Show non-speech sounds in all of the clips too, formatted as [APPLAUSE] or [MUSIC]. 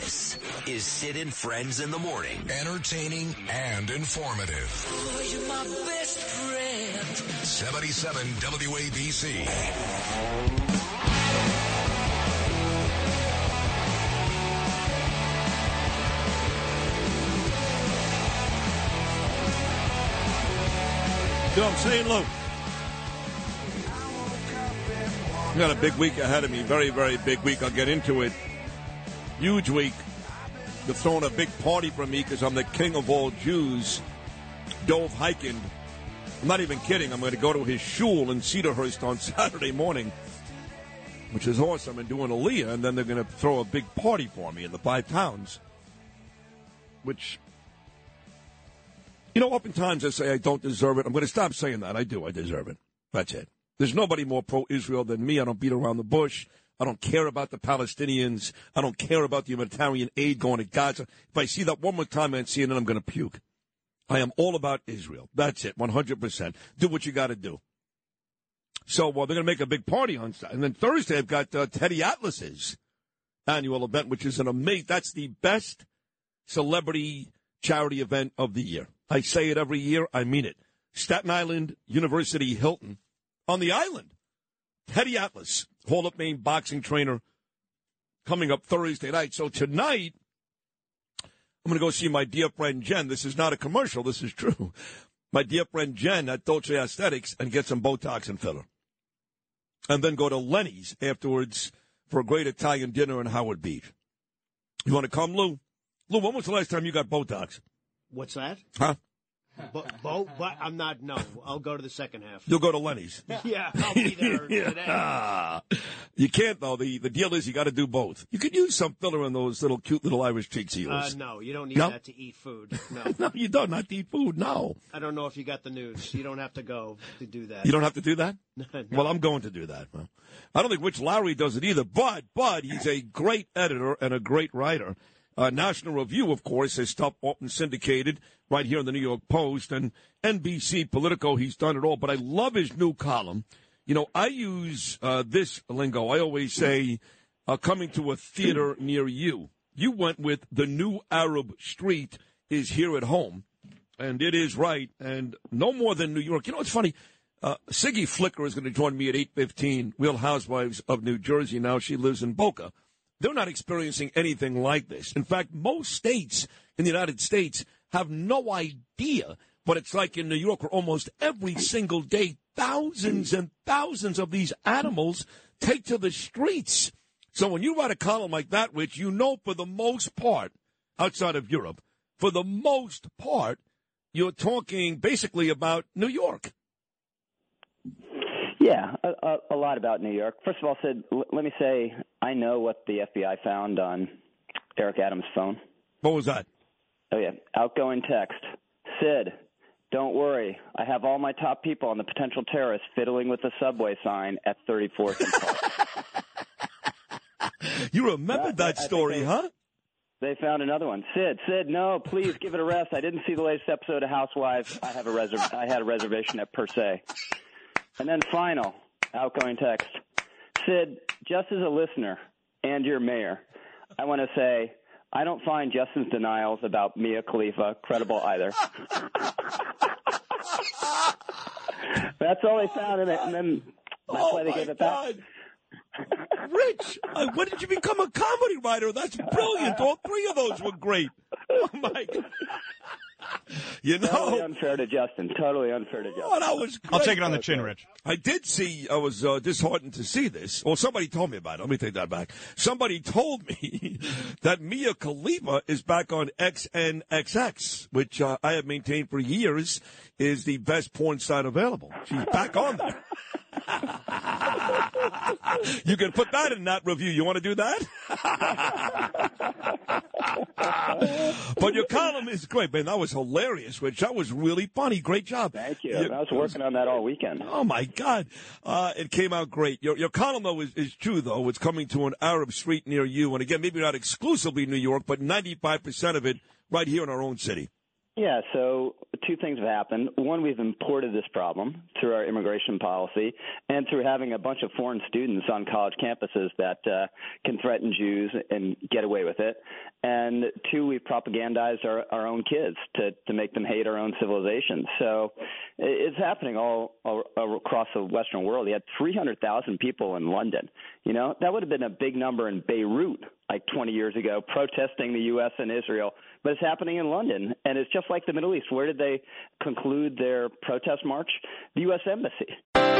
This is Sid and Friends in the Morning. Entertaining and informative. Oh, you're my best friend. 77 WABC. You know what I'm saying, Lou? I got a big week ahead of me. Very, very big week. I'll get into it. Huge week. They're throwing a big party for me because I'm the king of all Jews. Dov Hikind. I'm not even kidding. I'm going to go to his shul in Cedarhurst on [LAUGHS] Saturday morning, which is awesome, and doing Aliyah, and then they're going to throw a big party for me in the five towns, which you know, oftentimes I say I don't deserve it. I'm going to stop saying that. I do. I deserve it. That's it. There's nobody more pro Israel than me. I don't beat around the bush. I don't care about the Palestinians. I don't care about the humanitarian aid going to Gaza. If I see that one more time on CNN, I'm going to puke. I am all about Israel. That's it, 100%. Do what you got to do. So well, they're going to make a big party on. And then Thursday, I've got uh, Teddy Atlas's annual event, which is an amazing, that's the best celebrity charity event of the year. I say it every year. I mean it. Staten Island University Hilton on the island. Teddy Atlas, Hall of Fame boxing trainer, coming up Thursday night. So tonight, I'm going to go see my dear friend Jen. This is not a commercial. This is true. [LAUGHS] My dear friend Jen at Dolce Aesthetics and get some Botox and filler. And then go to Lenny's afterwards for a great Italian dinner in Howard Beach. You want to come, Lou? Lou, when was the last time you got Botox? What's that? Huh? Bo, bo, but I'm not. No, I'll go to the second half. You'll go to Lenny's. [LAUGHS] Yeah, I'll be there [LAUGHS] today. Ah. [LAUGHS] you can't though. The the deal is you got to do both. You could use some filler on those little cute little Irish cheeks of Uh, yours. no, you don't need No? that to eat food. No, no, you don't. Not to eat food. No, I don't know if you got the news. You don't have to go to do that. you don't have to do that. No. Well, I'm going to do that. Well, I don't think Rich Lowry does it either. But but he's a great editor and a great writer. Uh, National Review, of course, his stuff often syndicated right here in the New York Post and NBC Politico. He's done it all. But I love his new column. You know, I use uh, this lingo. I always say, uh, coming to a theater [CLEARS THROAT] near you. You went with the new Arab Street is here at home, and it is right, and no more than New York. You know, it's funny. Uh, Siggy Flicker is going to join me at eight fifteen. Real Housewives of New Jersey. Now she lives in Boca. They're not experiencing anything like this. In fact, most states in the United States have no idea what it's like in New York, where almost every single day thousands and thousands of these animals take to the streets. So when you write a column like that, which you know for the most part, outside of Europe, for the most part, you're talking basically about New York. Yeah, a, a, a lot about New York. First of all, Sid, l- let me say I know what the FBI found on Eric Adams' phone. What was that? Oh yeah, outgoing text. Sid, don't worry. I have all my top people on the potential terrorists fiddling with the subway sign at 34th and Park. [LAUGHS] You remembered I that story, they- huh? They found another one. Sid, Sid, no, please give it a rest. I didn't see the latest episode of Housewives. I have a reserv- I had a reservation at Per Se. And then final, outgoing text. Sid, just as a listener and your mayor, I want to say I don't find Justin's denials about Mia Khalifa credible either. [LAUGHS] That's all they found in it, and then that's oh why they my gave it back. God. Rich, uh, when did you become a comedy writer? That's brilliant. All three of those were great. Oh my God. [LAUGHS] You Totally know, unfair to Justin. Totally unfair to Justin. oh, that was I'll take it on the chin, Rich. I did see, I was uh, disheartened to see this. Or somebody told me about it. Let me take that back. Somebody told me [LAUGHS] that Mia Khalifa is back on XNXX, which uh, I have maintained for years is the best porn site available. She's back on there. [LAUGHS] [LAUGHS] you can put that in that review. You want to do that? [LAUGHS] but your column is great, man. That was hilarious, Rich. That was really funny. Great job. Thank you. I was working on that all weekend. Oh my God! Uh, it came out great. Your your column though is, is true though. It's coming to an Arab street near you, and again, maybe not exclusively New York, but ninety five percent of it right here in our own city. Yeah, so two things have happened. One, we've imported this problem through our immigration policy and through having a bunch of foreign students on college campuses that uh, can threaten Jews and get away with it. and two, we've propagandized our, our own kids to to make them hate our own civilization. So it's happening all, all, all across the Western world. You had 300,000 people in London. You know that would have been a big number in Beirut like 20 years ago, protesting the U.S. and Israel. But it's happening in London, and it's just like the Middle East. Where did they conclude their protest march? The U.S. Embassy.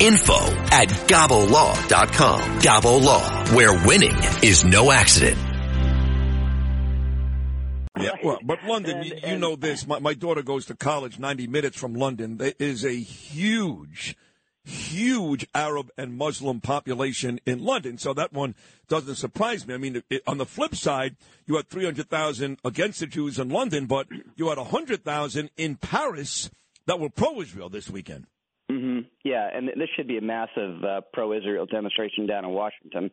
info at gabolaw.com. Gabo Law, where winning is no accident. Yeah, well, but [LAUGHS] London, And- you, you and- know this. My, my daughter goes to college 90 minutes from London. There is a huge, huge Arab and Muslim population in London. So that one doesn't surprise me. I mean, it, on the flip side, you had 300,000 against the Jews in London, but you had 100,000 in Paris that were pro-Israel this weekend. Hmm Yeah, and this should be a massive uh, pro-Israel demonstration down in Washington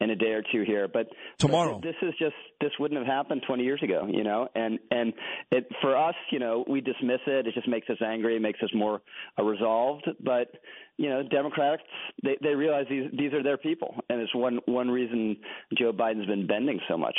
in a day or two here. But Tomorrow. this is just this wouldn't have happened 20 years ago, you know. And and it, for us, you know, we dismiss it. It just makes us angry. It makes us more uh, resolved. But you know, Democrats they they realize these these are their people, and it's one one reason Joe Biden's been bending so much.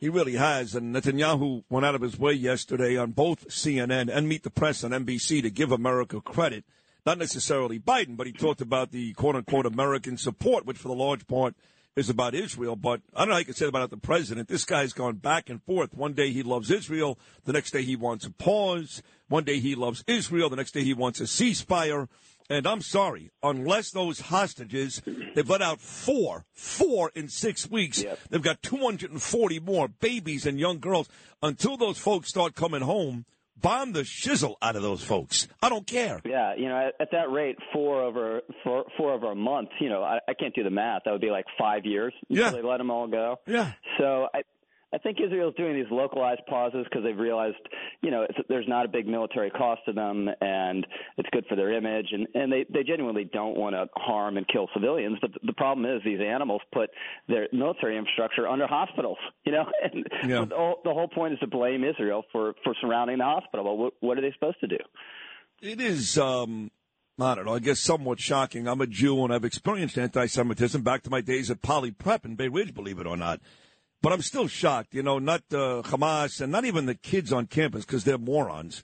He really has. And Netanyahu went out of his way yesterday on both CNN and Meet the Press on NBC to give America credit. Not necessarily Biden, but he talked about the quote unquote American support, which for the large part is about Israel. But I don't know how you can say that about the president. This guy's gone back and forth. One day he loves Israel. The next day he wants a pause. One day he loves Israel. The next day he wants a ceasefire. And I'm sorry, unless those hostages, they've let out four, four in six weeks. Yep. They've got 240 more babies and young girls. Until those folks start coming home, bomb the shizzle out of those folks. I don't care. Yeah, you know, at, at that rate, four over four, four over a month. You know, I, I can't do the math. That would be like five years Yeah. they let them all go. Yeah. So I, I think Israel's doing these localized pauses because they've realized, you know, it's, there's not a big military cost to them, and it's good for their image, and and they they genuinely don't want to harm and kill civilians. But the problem is these animals put their military infrastructure under hospitals. [LAUGHS] You know, and Yeah. the, whole, the whole point is to blame Israel for for surrounding the hospital. Well, what, what are they supposed to do? It is, um, I don't know, I guess somewhat shocking. I'm a Jew and I've experienced anti Semitism back to my days at Poly Prep in Bay Ridge, believe it or not. But I'm still shocked, you know, not uh, Hamas and not even the kids on campus because they're morons.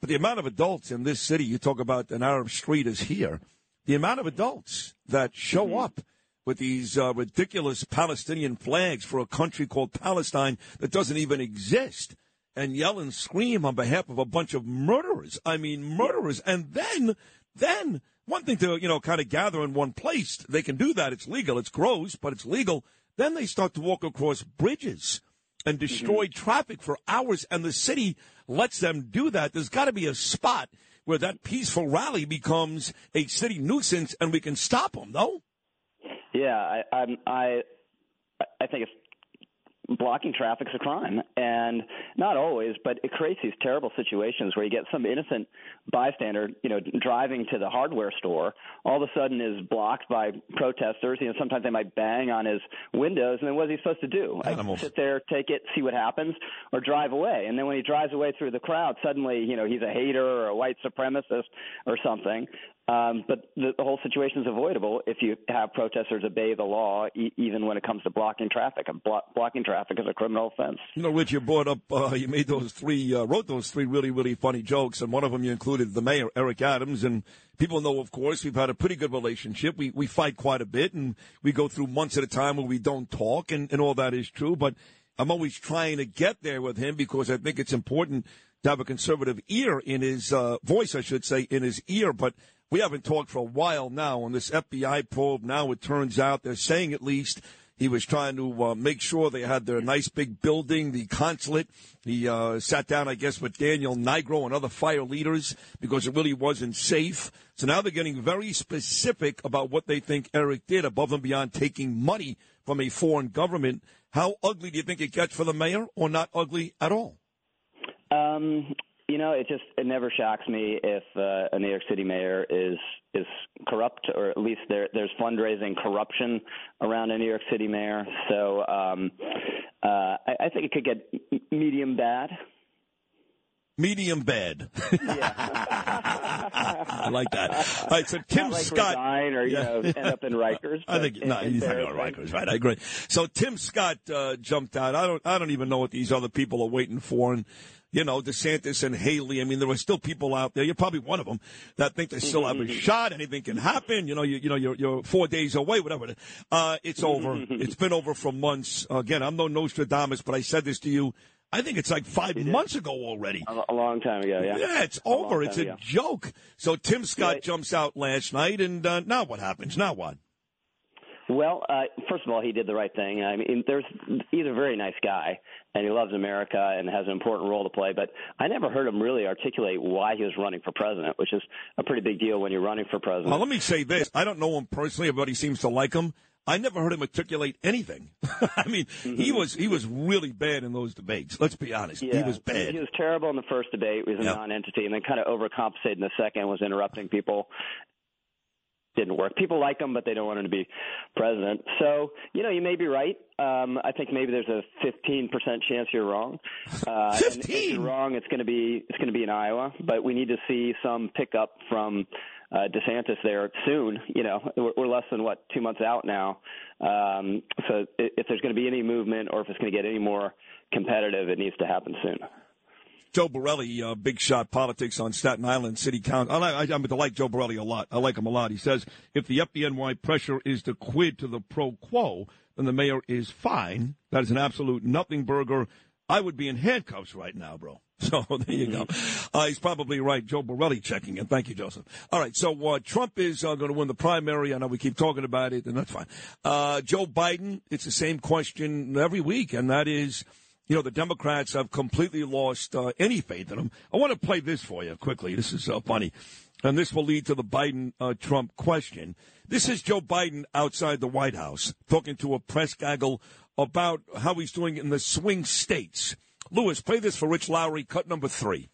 But the amount of adults in this city, you talk about an Arab street is here, the amount of adults that show up with these uh, ridiculous Palestinian flags for a country called Palestine that doesn't even exist and yell and scream on behalf of a bunch of murderers. I mean, murderers. And then, then, one thing to, you know, kind of gather in one place, they can do that. It's legal. It's gross, but it's legal. Then they start to walk across bridges and mm-hmm. destroy traffic for hours, and the city lets them do that. There's got to be a spot where that peaceful rally becomes a city nuisance, and we can stop them, no? Yeah, I I'm, I I think it's blocking traffic's a crime, and not always, but it creates these terrible situations where you get some innocent bystander, you know, driving to the hardware store, all of a sudden is blocked by protesters. You know, sometimes they might bang on his windows, and then what is he supposed to do? Like, sit there, take it, see what happens, or drive away. And then when he drives away through the crowd, suddenly, you know, he's a hater or a white supremacist or something. Um, but the, the whole situation is avoidable if you have protesters obey the law, e- even when it comes to blocking traffic. And blo- blocking traffic is a criminal offense. You know, Rich, you brought up, uh, you made those three, uh, wrote those three really, really funny jokes, and one of them you included the mayor, Eric Adams, and people know, of course, we've had a pretty good relationship. We we fight quite a bit, and we go through months at a time where we don't talk, and, and all that is true. But I'm always trying to get there with him because I think it's important to have a conservative ear in his uh, voice, I should say, in his ear. But we haven't talked for a while now on this FBI probe. Now it turns out they're saying at least he was trying to uh, make sure they had their nice big building, the consulate. He uh, sat down, I guess, with Daniel Nigro and other fire leaders because it really wasn't safe. So now they're getting very specific about what they think Eric did above and beyond taking money from a foreign government. How ugly do you think it gets for the mayor, or not ugly at all? Um, you know, it just it never shocks me if uh, a New York City mayor is is corrupt, or at least there there's fundraising corruption around a New York City mayor. So um, uh, I, I think it could get medium bad. Medium bad. [LAUGHS] I like that. All right, so Tim like Scott. or you Yeah. know end up in Rikers. [LAUGHS] I think no, he's not going to. Rikers, right? I agree. So Tim Scott uh, jumped out. I don't. I don't even know what these other people are waiting for, and you know DeSantis and Haley. I mean, there are still people out there. You're probably one of them that think they still have a shot. Anything can happen. You know, you, you know, you're, you're four days away, whatever. Uh, it's over. it's been over for months. again, I'm no Nostradamus, but I said this to you. I think it's like five months ago already. A, long time ago, yeah. Yeah, it's A over. It's a ago. joke. So Tim Scott Yeah. jumps out last night, and uh, now what happens? Now what? Well, uh, first of all, he did the right thing. I mean, there's he's a very nice guy, and he loves America and has an important role to play. But I never heard him really articulate why he was running for president, which is a pretty big deal when you're running for president. Well, let me say this. I don't know him personally. Everybody seems to like him. I never heard him articulate anything. [LAUGHS] I mean, he mm-hmm. was he was really bad in those debates. Let's be honest. yeah, he was bad. He was terrible in the first debate. He was a Yep. non-entity, and then kind of overcompensated in the second. Was interrupting people. Didn't work. People like him, but they don't want him to be president. So, you know, you may be right. Um, I think maybe there's a 15% chance you're wrong. Uh, and if 15? you're wrong, it's going to be it's going to be in Iowa. But we need to see some pickup from uh, DeSantis there soon. You know, we're, we're less than what two months out now. Um, so, if there's going to be any movement, or if it's going to get any more competitive, it needs to happen soon. Joe Borelli, uh, big shot politics on Staten Island City Council. I, I, I like Joe Borelli a lot. I like him a lot. He says if the FDNY pressure is to quid to the pro quo, then the mayor is fine. That is an absolute nothing burger. I would be in handcuffs right now, bro. [LAUGHS] So there you go. Uh, he's probably right. Joe Borelli checking in. Thank you, Joseph. All right. So uh, Trump is uh, going to win the primary. I know we keep talking about it, and that's fine. Uh, Joe Biden, it's the same question every week, and that is, you know, the Democrats have completely lost uh, any faith in him. I want to play this for you quickly. This is uh, funny. And this will lead to the Biden uh, Trump question. This is Joe Biden outside the White House talking to a press gaggle about how he's doing in the swing states. Lewis, play this for Rich Lowry, cut number three.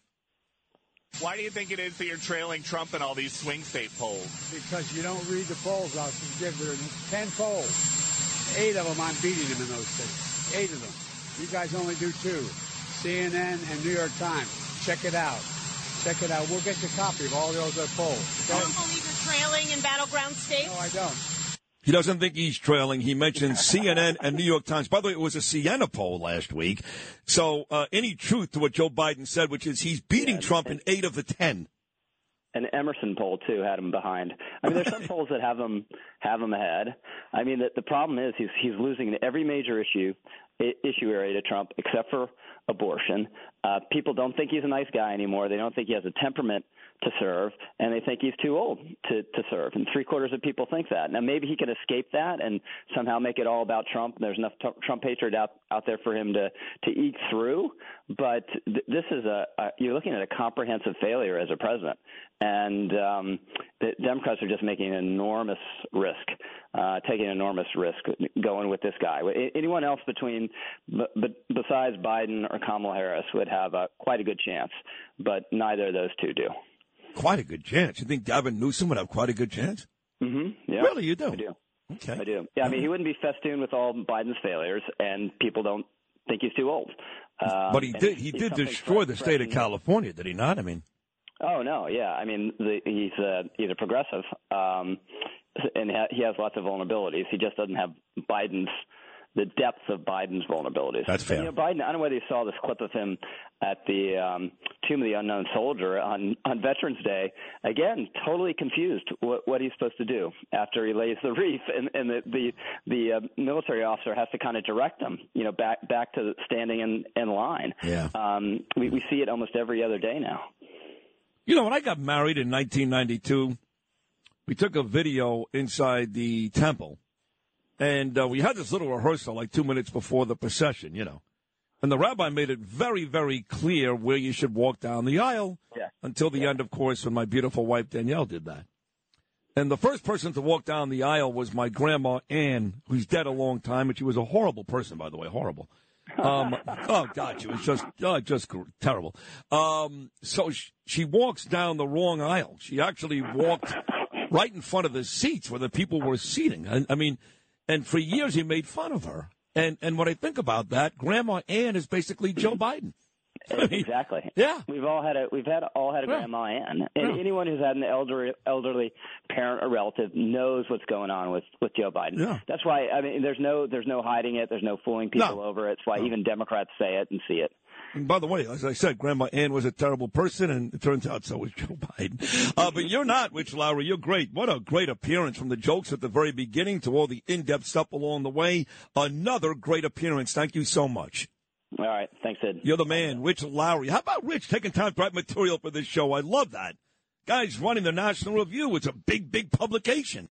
Why do you think it is that you're trailing Trump in all these swing state polls? because you don't read the polls out. There are 10 polls. Eight of them, I'm beating him in those states. Eight of them. You guys only do two. CNN and New York Times. Check it out. Check it out. We'll get you a copy of all those other polls. You Okay? don't believe you're trailing in battleground states? No, I don't. He doesn't think he's trailing. He mentioned CNN and New York Times. By the way, it was a Siena poll last week. So uh, any truth to what Joe Biden said, which is he's beating Yeah, Trump in eight of the ten. An Emerson poll too had him behind. I mean, there's some [LAUGHS] polls that have him have him ahead. I mean, the, the problem is he's he's losing in every major issue i- issue area to Trump except for abortion. Uh, people don't think he's a nice guy anymore. They don't think he has a temperament to serve, and they think he's too old to to serve. And three quarters of people think that. Now, maybe he can escape that and somehow make it all about Trump. There's enough t- Trump hatred out out there for him to to eke through. But th- this is a, a you're looking at a comprehensive failure as a president, and um, the Democrats are just making an enormous risk, uh, taking an enormous risk going with this guy. Anyone else between, but, but besides Biden or Kamala Harris would have a, quite a good chance, but neither of those two do. Quite a good chance. You think Gavin Newsom would have quite a good chance? Mm-hmm. Yeah, Really, you do? I do. Okay. I do. Yeah, I mean, he wouldn't be festooned with all Biden's failures, and people don't think he's too old. Um, But he did. He did destroy the state of California, did he not? I mean, Oh no, yeah. I mean, the, he's a he's a progressive, um, and ha- he has lots of vulnerabilities. He just doesn't have Biden's the depth of Biden's vulnerabilities. That's fair. And, you know, Biden. I don't know whether you saw this clip of him at the um, Tomb of the Unknown Soldier on on Veterans Day. Again, totally confused what, what he's supposed to do after he lays the [LAUGHS] wreath, and, and the the, the uh, military officer has to kind of direct him, you know, back back to standing in in line. Yeah. Um, we we see it almost every other day now. you know, when I got married in 1992, we took a video inside the temple, and uh, we had this little rehearsal like two minutes before the procession. You know, and the rabbi made it very, very clear where you should walk down the aisle Yeah. until the end, of course, when my beautiful wife Danielle did that. And the first person to walk down the aisle was my grandma Ann, who's dead a long time, and she was a horrible person, by the way, horrible. Um, [LAUGHS] oh God, she was just uh, just terrible. Um, so she, she walks down the wrong aisle. She actually walked right in front of the seats where the people were seating. I, I mean, and for years he made fun of her. And and when I think about that, Grandma Ann is basically Joe Biden. [LAUGHS] exactly. Yeah. We've all had a we've had all had a Yeah. grandma Ann. And Yeah. anyone who's had an elderly elderly parent or relative knows what's going on with with Joe Biden. Yeah. That's why I mean there's no there's no hiding it, there's no fooling people No. over it. It's why even Democrats say it and see it. And by the way, as I said, Grandma Ann was a terrible person, and it turns out so was Joe [LAUGHS] Biden. Uh, but you're not, Rich Lowry. You're great. What a great appearance from the jokes at the very beginning to all the in-depth stuff along the way. Another great appearance. Thank you so much. All right, thanks, Ed. You're the man, Rich Lowry. How about Rich taking time to write material for this show? I love that. Guys running the National Review. It's a big, big publication.